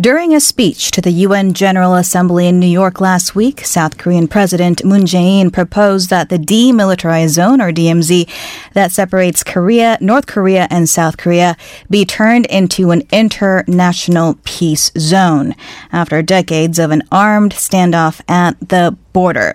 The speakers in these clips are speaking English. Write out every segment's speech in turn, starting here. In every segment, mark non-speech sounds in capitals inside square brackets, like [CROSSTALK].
During a speech to the UN General Assembly in New York last week, South Korean President Moon Jae-in proposed that the demilitarized zone or DMZ that separates Korea, North Korea and South Korea be turned into an international peace zone after decades of an armed standoff at the border.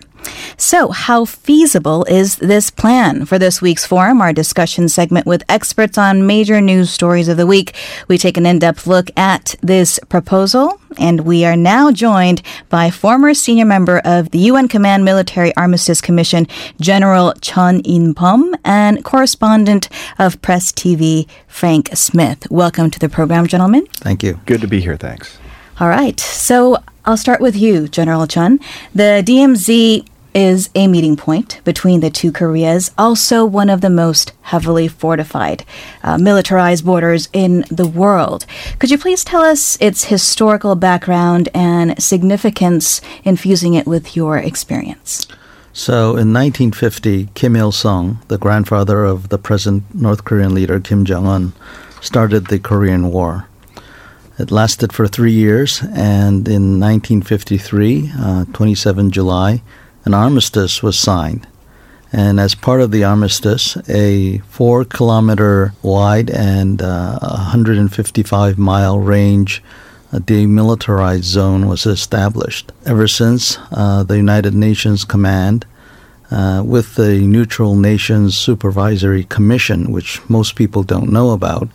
So, how feasible is this plan? For this week's forum, our discussion segment with experts on major news stories of the week, we take an in depth look at this proposal. And we are now joined by former senior member of the UN Command Military Armistice Commission, General Chun In Bum, and correspondent of Press TV, Frank Smith. Welcome to the program, gentlemen. Thank you. Good to be here. Thanks. All right. So, I'll start with you, General Chun. The DMZ is a meeting point between the two Koreas, also one of the most heavily fortified, uh, militarized borders in the world. Could you please tell us its historical background and significance, infusing it with your experience? So, in 1950, Kim Il sung, the grandfather of the present North Korean leader Kim Jong un, started the Korean War. It lasted for three years, and in 1953, uh, 27 July, an armistice was signed. And as part of the armistice, a four kilometer wide and uh, 155 mile range uh, demilitarized zone was established. Ever since, uh, the United Nations Command, uh, with the Neutral Nations Supervisory Commission, which most people don't know about,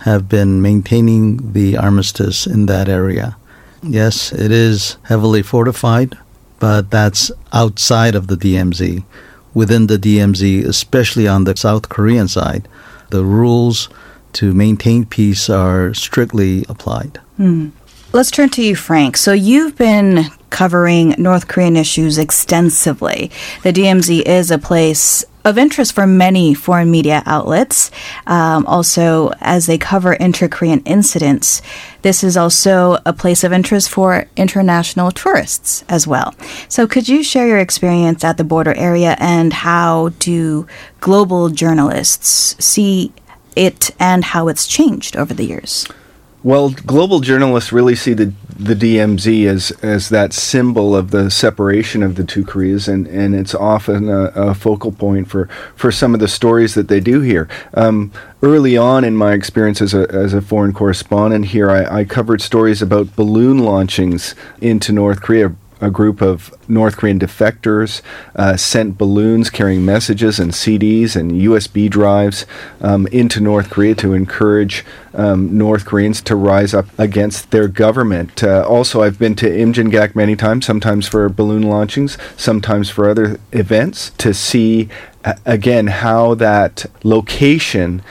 have been maintaining the armistice in that area. Yes, it is heavily fortified, but that's outside of the DMZ. Within the DMZ, especially on the South Korean side, the rules to maintain peace are strictly applied. Hmm. Let's turn to you, Frank. So you've been covering North Korean issues extensively. The DMZ is a place of interest for many foreign media outlets. Um, also, as they cover inter Korean incidents, this is also a place of interest for international tourists as well. So, could you share your experience at the border area and how do global journalists see it and how it's changed over the years? Well, global journalists really see the the DMZ as as that symbol of the separation of the two Koreas, and, and it's often a, a focal point for, for some of the stories that they do here. Um, early on in my experience as a, as a foreign correspondent here, I, I covered stories about balloon launchings into North Korea a group of North Korean defectors uh, sent balloons carrying messages and CDs and USB drives um, into North Korea to encourage um, North Koreans to rise up against their government. Uh, also, I've been to Imjingak many times, sometimes for balloon launchings, sometimes for other events, to see uh, again how that location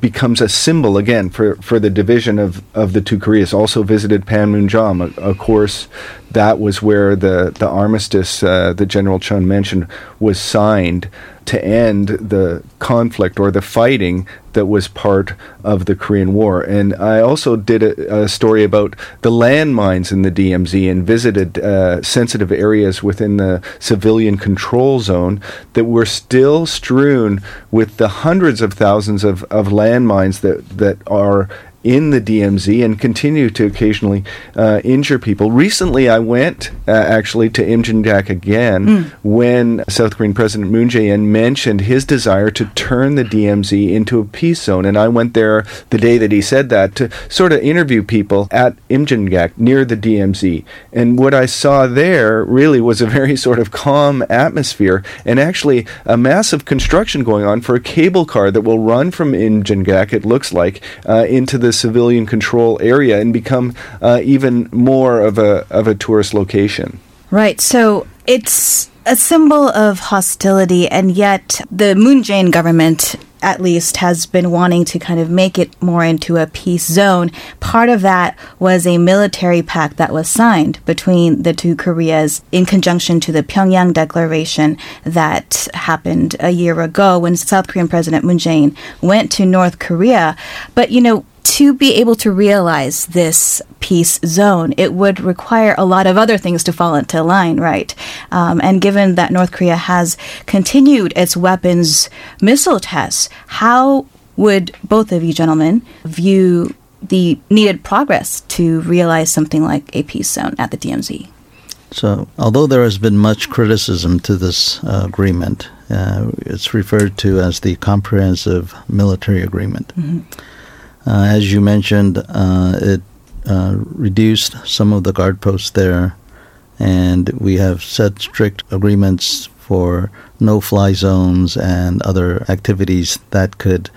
becomes a symbol again for, for the division of, of the two Koreas. Also visited Panmunjom, of course, that was where the, the armistice uh, that General Chun mentioned was signed to end the conflict or the fighting that was part of the Korean War. And I also did a, a story about the landmines in the DMZ and visited uh, sensitive areas within the civilian control zone that were still strewn with the hundreds of thousands of, of landmines that, that are in the DMZ and continue to occasionally uh, injure people. Recently, I went uh, actually to Imjingak again mm. when South Korean President Moon Jae-in mentioned his desire to turn the DMZ into a peace zone, and I went there the day that he said that to sort of interview people at Imjingak near the DMZ. And what I saw there really was a very [LAUGHS] sort of calm atmosphere, and actually a massive construction going on for a cable car that will run from Imjingak. It looks like uh, into the civilian control area and become uh, even more of a of a tourist location. Right. So it's a symbol of hostility, and yet the Moon Jae-in government at least has been wanting to kind of make it more into a peace zone. Part of that was a military pact that was signed between the two Koreas in conjunction to the Pyongyang Declaration that happened a year ago when South Korean President Moon Jae-in went to North Korea. But you know, to be able to realize this peace zone, it would require a lot of other things to fall into line, right? Um, and given that North Korea has continued its weapons missile tests, how would both of you gentlemen view the needed progress to realize something like a peace zone at the DMZ? So, although there has been much criticism to this uh, agreement, uh, it's referred to as the Comprehensive Military Agreement. Mm-hmm. Uh, as you mentioned, uh, it uh, reduced some of the guard posts there, and we have set strict agreements for no fly zones and other activities that could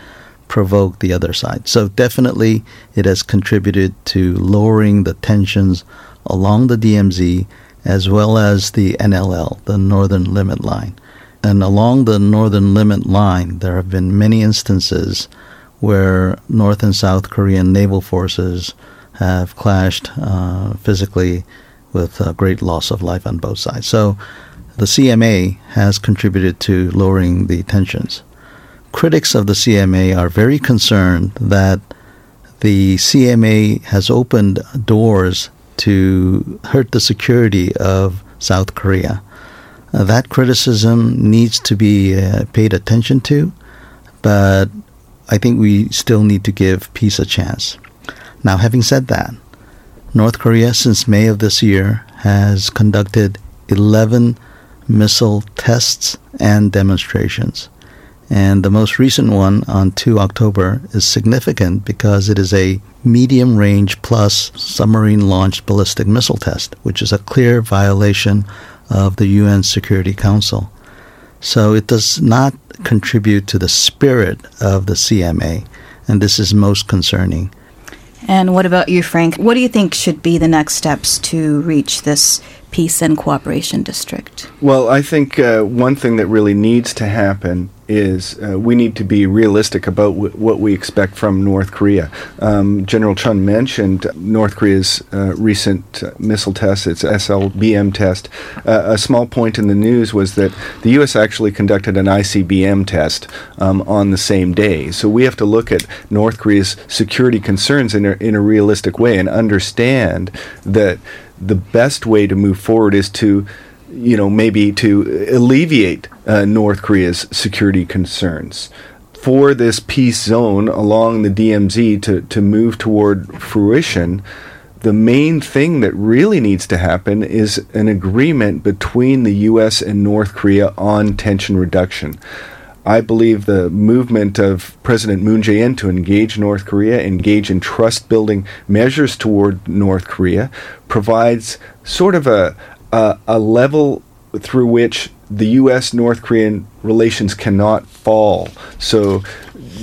provoke the other side. So, definitely, it has contributed to lowering the tensions along the DMZ as well as the NLL, the Northern Limit Line. And along the Northern Limit Line, there have been many instances where North and South Korean naval forces have clashed uh, physically with great loss of life on both sides. So the CMA has contributed to lowering the tensions. Critics of the CMA are very concerned that the CMA has opened doors to hurt the security of South Korea. Uh, that criticism needs to be uh, paid attention to, but I think we still need to give peace a chance. Now, having said that, North Korea, since May of this year, has conducted 11 missile tests and demonstrations. And the most recent one on 2 October is significant because it is a medium range plus submarine launched ballistic missile test, which is a clear violation of the UN Security Council. So it does not contribute to the spirit of the CMA, and this is most concerning. And what about you, Frank? What do you think should be the next steps to reach this peace and cooperation district? Well, I think uh, one thing that really needs to happen is uh, we need to be realistic about w- what we expect from North Korea. Um, General Chun mentioned North Korea's uh, recent uh, missile test, its SLBM test. Uh, a small point in the news was that the U.S. actually conducted an ICBM test um, on the same day. So we have to look at North Korea's security concerns in a, in a realistic way and understand that the best way to move forward is to you know, maybe to alleviate uh, North Korea's security concerns. For this peace zone along the DMZ to, to move toward fruition, the main thing that really needs to happen is an agreement between the U.S. and North Korea on tension reduction. I believe the movement of President Moon Jae-in to engage North Korea, engage in trust-building measures toward North Korea, provides sort of a, a, a level through which the U.S. North Korean relations cannot fall. So,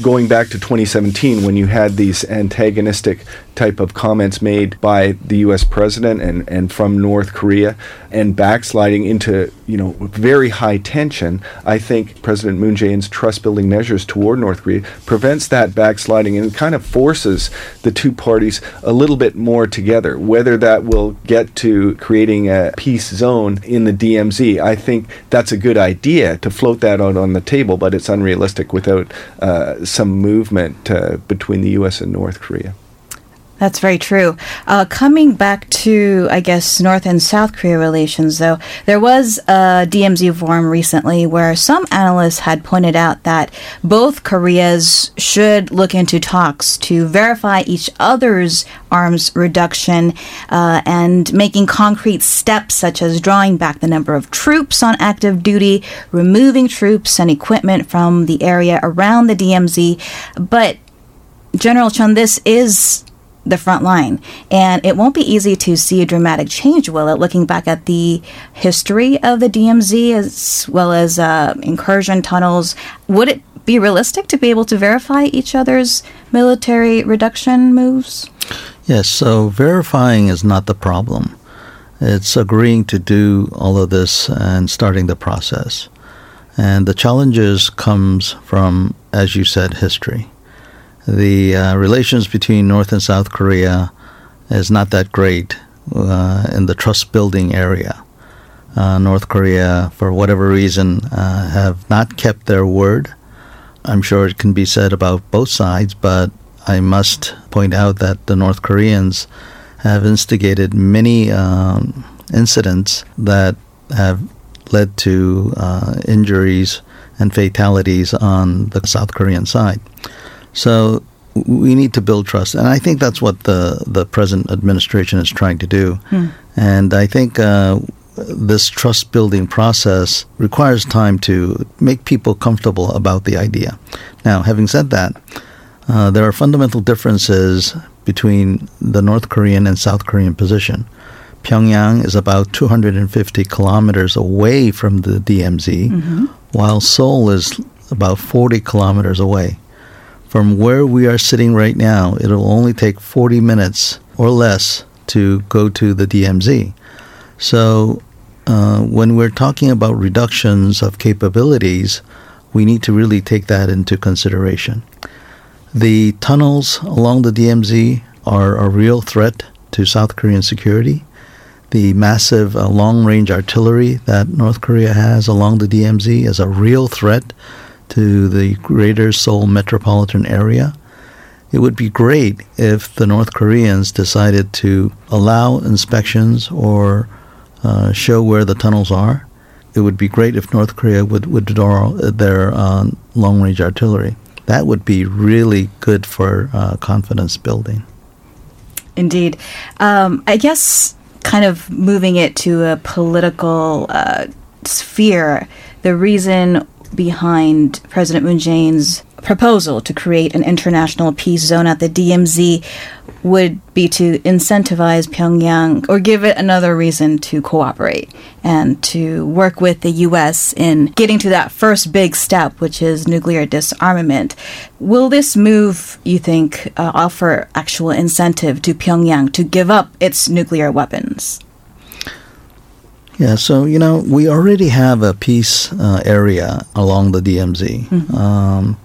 going back to 2017, when you had these antagonistic type of comments made by the U.S. president and, and from North Korea, and backsliding into you know very high tension, I think President Moon Jae-in's trust-building measures toward North Korea prevents that backsliding and kind of forces the two parties a little bit more together. Whether that will get to creating a peace zone in the DMZ, I think that's a good idea to float that out on the table, but it's unrealistic without uh, some movement uh, between the U.S. and North Korea. That's very true. Uh, coming back to, I guess, North and South Korea relations, though, there was a DMZ forum recently where some analysts had pointed out that both Koreas should look into talks to verify each other's arms reduction uh, and making concrete steps such as drawing back the number of troops on active duty, removing troops and equipment from the area around the DMZ. But General Chun, this is the front line. And it won't be easy to see a dramatic change, will it? Looking back at the history of the DMZ as well as uh, incursion tunnels, would it be realistic to be able to verify each other's military reduction moves? Yes, so verifying is not the problem. It's agreeing to do all of this and starting the process. And the challenges comes from, as you said, history the uh, relations between North and South Korea is not that great uh, in the trust building area. Uh, North Korea, for whatever reason, uh, have not kept their word. I'm sure it can be said about both sides, but I must point out that the North Koreans have instigated many um, incidents that have led to uh, injuries and fatalities on the South Korean side. So we need to build trust, and I think that's what the the present administration is trying to do. Hmm. And I think uh, this trust building process requires time to make people comfortable about the idea. Now, having said that, uh, there are fundamental differences between the North Korean and South Korean position. Pyongyang is about 250 kilometers away from the DMZ, mm-hmm. while Seoul is about 40 kilometers away. From where we are sitting right now, it'll only take 40 minutes or less to go to the DMZ. So, uh, when we're talking about reductions of capabilities, we need to really take that into consideration. The tunnels along the DMZ are a real threat to South Korean security. The massive uh, long range artillery that North Korea has along the DMZ is a real threat to the greater Seoul metropolitan area. It would be great if the North Koreans decided to allow inspections or uh, show where the tunnels are. It would be great if North Korea would withdraw their uh, long range artillery. That would be really good for uh, confidence building. Indeed. Um, I guess kind of moving it to a political uh, sphere, the reason behind President Moon Jae-in's proposal to create an international peace zone at the DMZ would be to incentivize Pyongyang or give it another reason to cooperate and to work with the U.S. in getting to that first big step, which is nuclear disarmament. Will this move, you think, uh, offer actual incentive to Pyongyang to give up its nuclear weapons? Yeah, so you know we already have a peace uh, area along the DMZ, mm-hmm. um,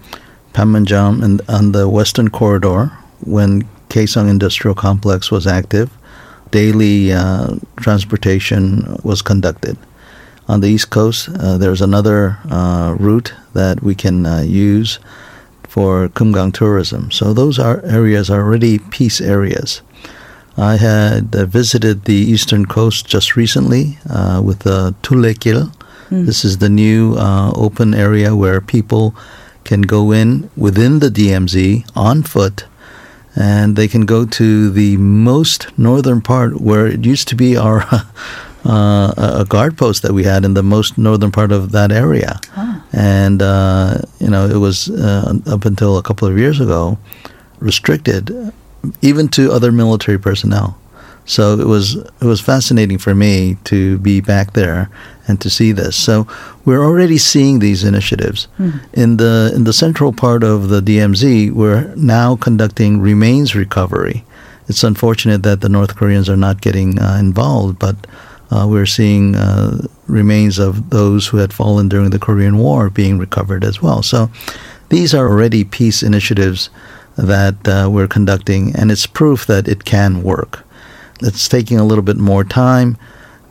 Panmunjom, and on the Western Corridor. When Kaesong Industrial Complex was active, daily uh, transportation was conducted. On the East Coast, uh, there's another uh, route that we can uh, use for Kumgang tourism. So those are areas are already peace areas. I had uh, visited the eastern coast just recently uh, with the Tulekil. Mm. This is the new open area where people can go in within the DMZ on foot and they can go to the most northern part where it used to be our [LAUGHS] uh, a guard post that we had in the most northern part of that area. Huh. And uh, you know, it was uh, up until a couple of years ago restricted even to other military personnel. So it was it was fascinating for me to be back there and to see this. So we're already seeing these initiatives mm. in the in the central part of the DMZ. We're now conducting remains recovery. It's unfortunate that the North Koreans are not getting uh, involved, but uh, we're seeing uh, remains of those who had fallen during the Korean War being recovered as well. So these are already peace initiatives that uh, we're conducting, and it's proof that it can work. It's taking a little bit more time,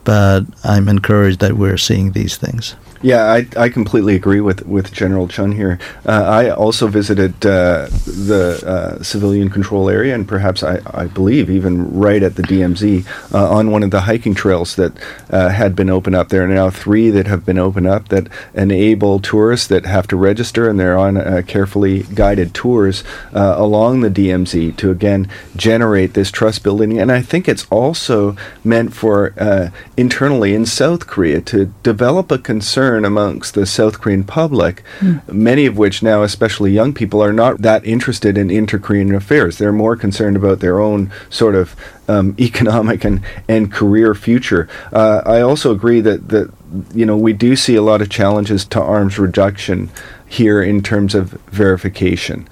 but I'm encouraged that we're seeing these things. Yeah, I, I completely agree with, with General Chun here. Uh, I also visited uh, the uh, civilian control area, and perhaps I, I believe even right at the DMZ uh, on one of the hiking trails that uh, had been opened up. There are now three that have been opened up that enable tourists that have to register, and they're on uh, carefully guided tours along the DMZ to again generate this trust building. And I think it's also meant for internally in South Korea to develop a concern concern amongst the South Korean public, mm. many of which now, especially young people, are not that interested in inter Korean affairs. They're more concerned about their own sort of um, [LAUGHS] economic and, and career future. Uh, I also agree that, that you know we do see a lot of challenges to arms reduction here in terms of verification,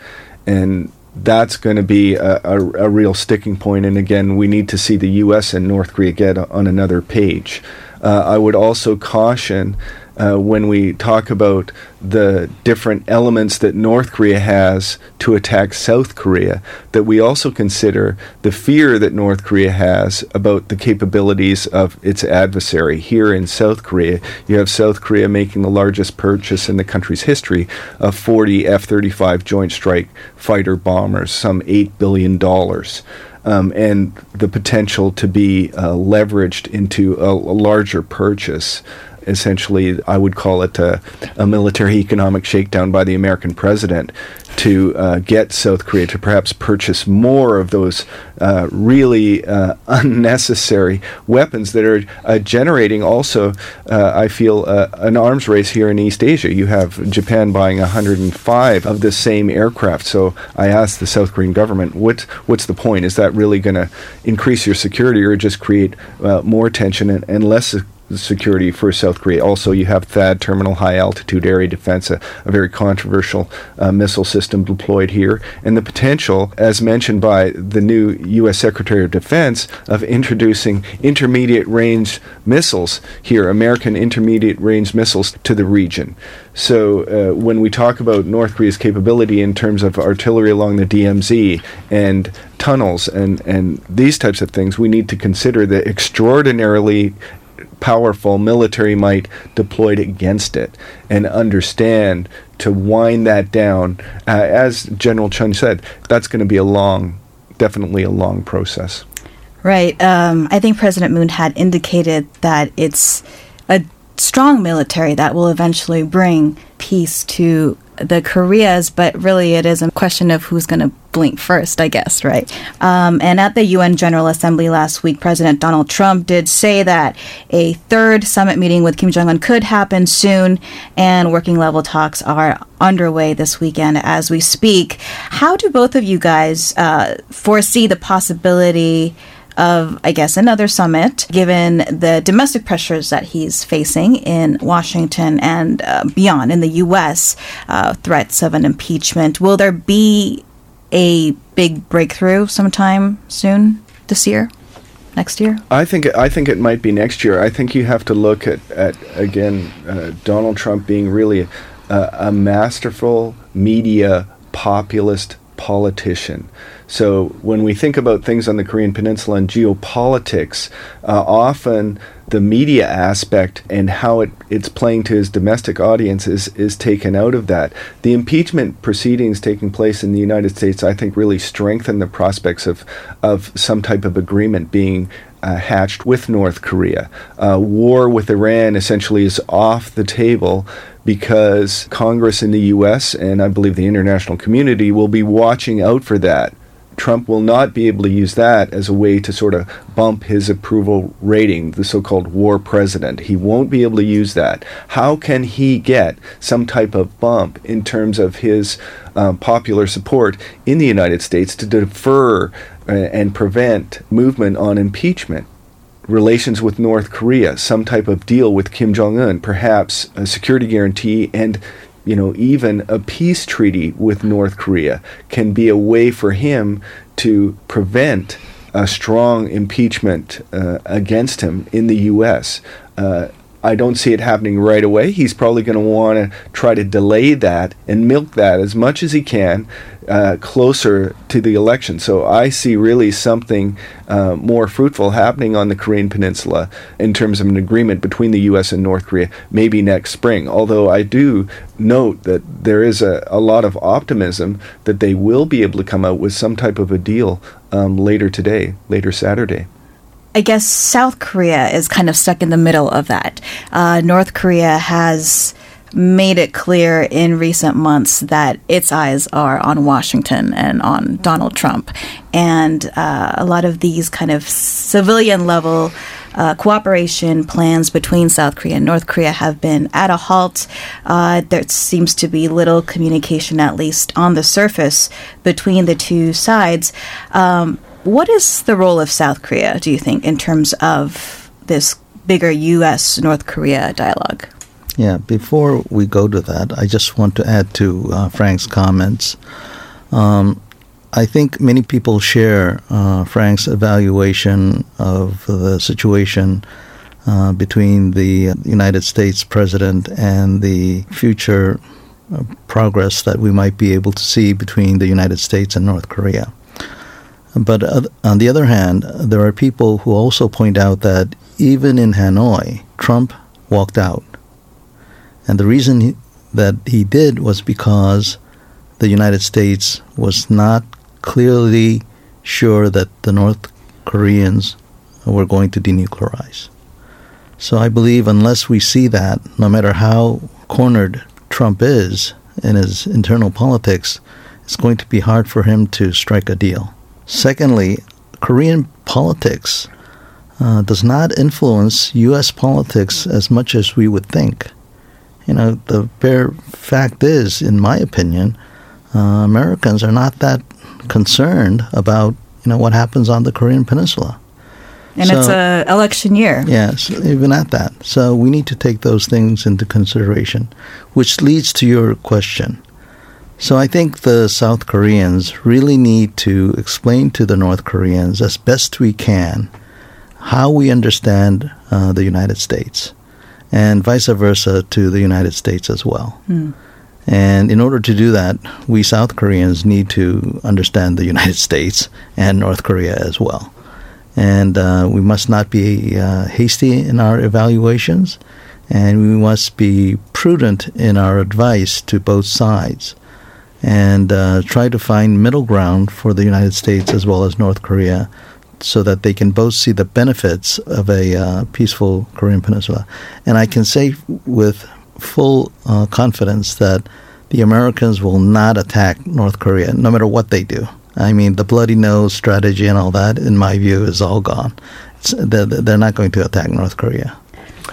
and that's going to be a, a, a, real sticking point. And again, we need to see the U.S. and North Korea get on another page. Uh, I would also caution uh, when we talk about the different elements that North Korea has to attack South Korea, that we also consider the fear that North Korea has about the capabilities of its adversary. Here in South Korea, you have South Korea making the largest purchase in the country's history of 40 F 35 Joint Strike Fighter bombers, some $8 billion. Um, and the potential to be uh, leveraged into a, a larger purchase essentially, I would call it a, a military economic shakedown by the American president to uh, get South Korea to perhaps purchase more of those uh, really uh, unnecessary weapons that are uh, generating also, uh, I feel, uh, an arms race here in East Asia. You have Japan buying 105 of the same aircraft. So I asked the South Korean government, what, what's the point? Is that really going to increase your security or just create more tension and, and less security for South Korea. Also, you have THAAD, Terminal High Altitude Area Defense, a, a very controversial uh, missile system deployed here, and the potential, as mentioned by the new U.S. Secretary of Defense, of introducing intermediate range missiles here, American intermediate range missiles to the region. So, uh, when we talk about North Korea's capability in terms of artillery along the DMZ and tunnels and, and these types of things, we need to consider the extraordinarily powerful military might deployed against it and understand to wind that down. Uh, as General Chun said, that's going to be a long, definitely a long process. Right. Um, I think President Moon had indicated that it's a strong military that will eventually bring peace to the Koreas, but really it is a question of who's going to blink first, I guess, right? Um, and at the UN General Assembly last week, President Donald Trump did say that a third summit meeting with Kim Jong un could happen soon, and working level talks are underway this weekend as we speak. How do both of you guys uh, foresee the possibility? Of, I guess, another summit, given the domestic pressures that he's facing in Washington and uh, beyond in the U.S., uh, threats of an impeachment. Will there be a big breakthrough sometime soon this year? Next year? I think I think it might be next year. I think you have to look at, at again uh, Donald Trump being really a, a masterful media populist politician. So when we think about things on the Korean Peninsula and geopolitics, uh, often the media aspect and how it, it's playing to his domestic audience is, is taken out of that. The impeachment proceedings taking place in the United States, I think, really strengthen the prospects of, of some type of agreement being uh, hatched with North Korea. Uh, war with Iran essentially is off the table because Congress in the U.S. and I believe the international community will be watching out for that. Trump will not be able to use that as a way to sort of bump his approval rating, the so called war president. He won't be able to use that. How can he get some type of bump in terms of his um, popular support in the United States to defer uh, and prevent movement on impeachment? relations with North Korea, some type of deal with Kim Jong un, perhaps a security guarantee, and you know, even a peace treaty with North Korea can be a way for him to prevent a strong impeachment uh, against him in the U.S. Uh, I don't see it happening right away. He's probably going to want to try to delay that and milk that as much as he can uh, closer to the election. So I see really something uh, more fruitful happening on the Korean Peninsula in terms of an agreement between the U.S. and North Korea maybe next spring. Although I do note that there is a, a lot of optimism that they will be able to come out with some type of a deal um, later today, later Saturday. I guess South Korea is kind of stuck in the middle of that. Uh, North Korea has made it clear in recent months that its eyes are on Washington and on Donald Trump. And uh, a lot of these kind of civilian level uh, cooperation plans between South Korea and North Korea have been at a halt. Uh, there seems to be little communication, at least on the surface, between the two sides. Um, what is the role of South Korea, do you think, in terms of this bigger U.S. North Korea dialogue? Yeah, before we go to that, I just want to add to uh, Frank's comments. Um, I think many people share uh, Frank's evaluation of the situation uh, between the United States president and the future uh, progress that we might be able to see between the United States and North Korea. But on the other hand, there are people who also point out that even in Hanoi, Trump walked out. And the reason that he did was because the United States was not clearly sure that the North Koreans were going to denuclearize. So I believe unless we see that, no matter how cornered Trump is in his internal politics, it's going to be hard for him to strike a deal. Secondly, Korean politics uh, does not influence U.S. politics as much as we would think. You know, the bare fact is, in my opinion, uh, Americans are not that concerned about you know what happens on the Korean Peninsula. And so, it's a election year. Yes, even at that. So we need to take those things into consideration, which leads to your question. So I think the South Koreans really need to explain to the North Koreans as best we can how we understand uh, the United States, and vice versa to the United States as well. Mm. And in order to do that, we South Koreans need to understand the United [LAUGHS] States and North Korea as well. And uh, we must not be uh, hasty in our evaluations, and we must be prudent in our advice to both sides and uh, try to find middle ground for the United States as well as North Korea so that they can both see the benefits of a uh, peaceful Korean Peninsula. And I can say with full uh, confidence that the Americans will not attack North Korea, no matter what they do. I mean, the bloody nose strategy and all that, in my view, is all gone. They're, they're, not going to attack North Korea.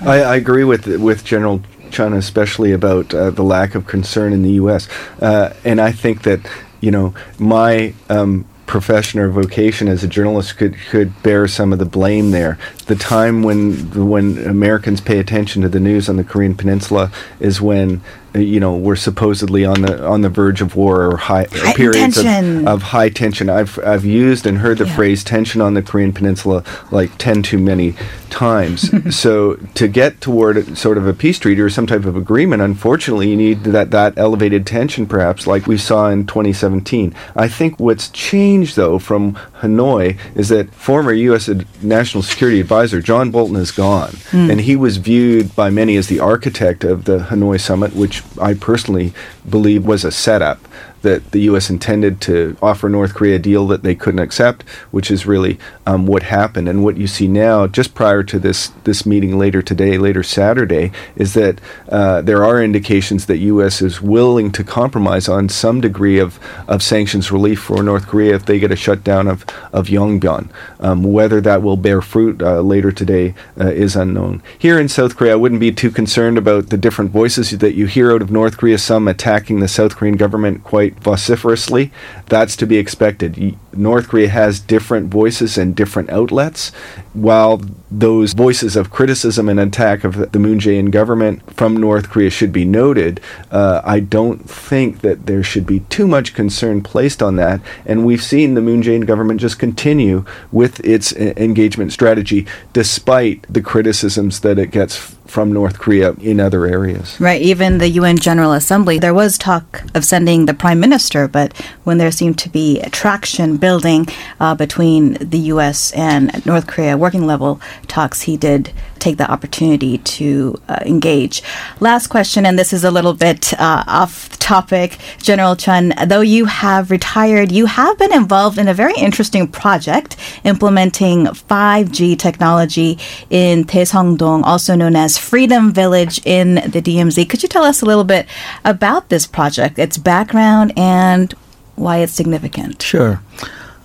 I, I, agree with with General Chun, especially about uh, the lack of concern in the U.S. Uh, and I think that you know my um, profession or vocation as a journalist could could bear some of the blame there. The time when when Americans pay attention to the news on the Korean Peninsula is when you know we're supposedly on the on the verge of war or high, high periods of, of, high tension. I've I've used and heard the yeah. phrase tension on the Korean Peninsula like ten too many times. [LAUGHS] so to get toward sort of a peace treaty or some type of agreement, unfortunately, you need that that elevated tension, perhaps like we saw in 2017. I think what's changed though from Hanoi is that former U.S. National Security Advisor John Bolton is gone, mm. and he was viewed by many as the architect of the Hanoi summit, which I personally believe was a setup that the U.S. intended to offer North Korea a deal that they couldn't accept, which is really um, what happened. And what you see now, just prior to this this meeting later today, later Saturday, is that uh, there are indications that U.S. is willing to compromise on some degree of, of sanctions relief for North Korea if they get a shutdown of of Yongbyon. Um, whether that will bear fruit uh, later today uh, is unknown. Here in South Korea, I wouldn't be too concerned about the different voices that you hear out of North Korea. Some attacking the South Korean government quite vociferously. That's to be expected. North Korea has different voices and different outlets. While those voices of criticism and attack of the Moon Jae-in government from North Korea should be noted, uh, I don't think that there should be too much concern placed on that. And we've seen the Moon Jae-in government just continue with its engagement strategy despite the criticisms that it gets from North Korea in other areas. Right. Even the UN General Assembly, there was talk of sending the prime minister, but when there seemed to be traction building uh, between the U.S. and North Korea working level talks, he did take the opportunity to uh, engage. Last question, and this is a little bit uh, off topic, General Chun. Though you have retired, you have been involved in a very interesting project implementing 5G technology in Daesungdong, also known as Freedom Village in the DMZ. Could you tell us a little bit about this project, its background, and why it's significant? Sure.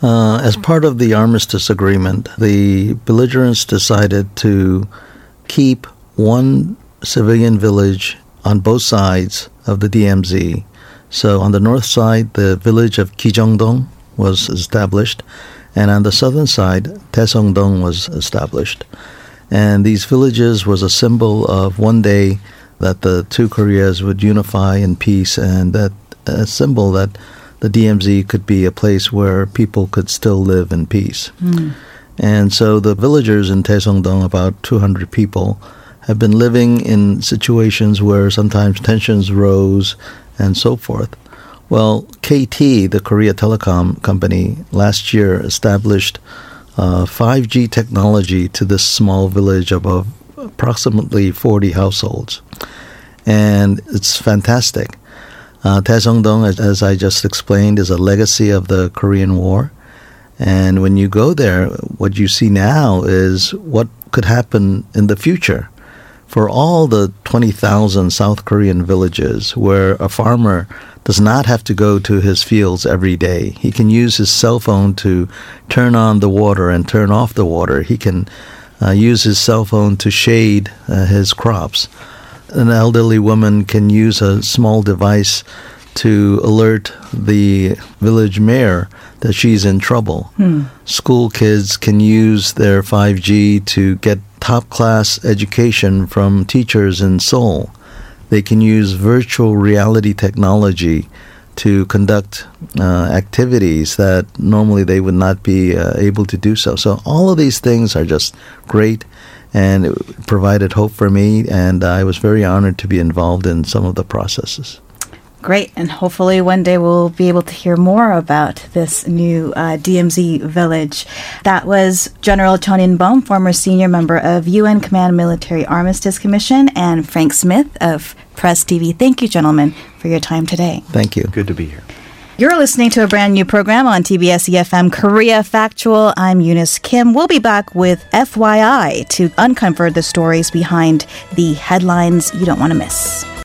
Uh, as part of the armistice agreement, the belligerents decided to keep one civilian village on both sides of the DMZ. So on the north side, the village of Kijongdong was established, and on the southern side, Daesungdong was established. And these villages was a symbol of one day that the two Koreas would unify in peace, and that a symbol that the DMZ could be a place where people could still live in peace. Mm. And so the villagers in Daesungdong, about 200 people, have been living in situations where sometimes tensions rose and so forth. Well, KT, the Korea Telecom company, last year established uh, 5G technology to this small village of approximately 40 households. And it's fantastic. Uh, Daesungdong, as, as I just explained, is a legacy of the Korean War. And when you go there, what you see now is what could happen in the future for all the 20,000 South Korean villages where a farmer does not have to go to his fields every day. He can use his cell phone to turn on the water and turn off the water. He can uh, use his cell phone to shade uh, his crops. An elderly woman can use a small device to alert the village mayor that she's in trouble. School kids can use their 5G to get top class education from teachers in Seoul. They can use virtual reality technology to conduct uh, activities that normally they would not be uh, able to do so. So, all of these things are just great and it provided hope for me, and I was very honored to be involved in some of the processes. Great, and hopefully one day we'll be able to hear more about this new uh, DMZ village. That was General Chun In-bum, former senior member of UN Command Military Armistice Commission, and Frank Smith of Press TV. Thank you, gentlemen, for your time today. Thank you. Good to be here. You're listening to a brand new program on TBS EFM Korea Factual. I'm Eunice Kim. We'll be back with FYI to uncover the stories behind the headlines you don't want to miss.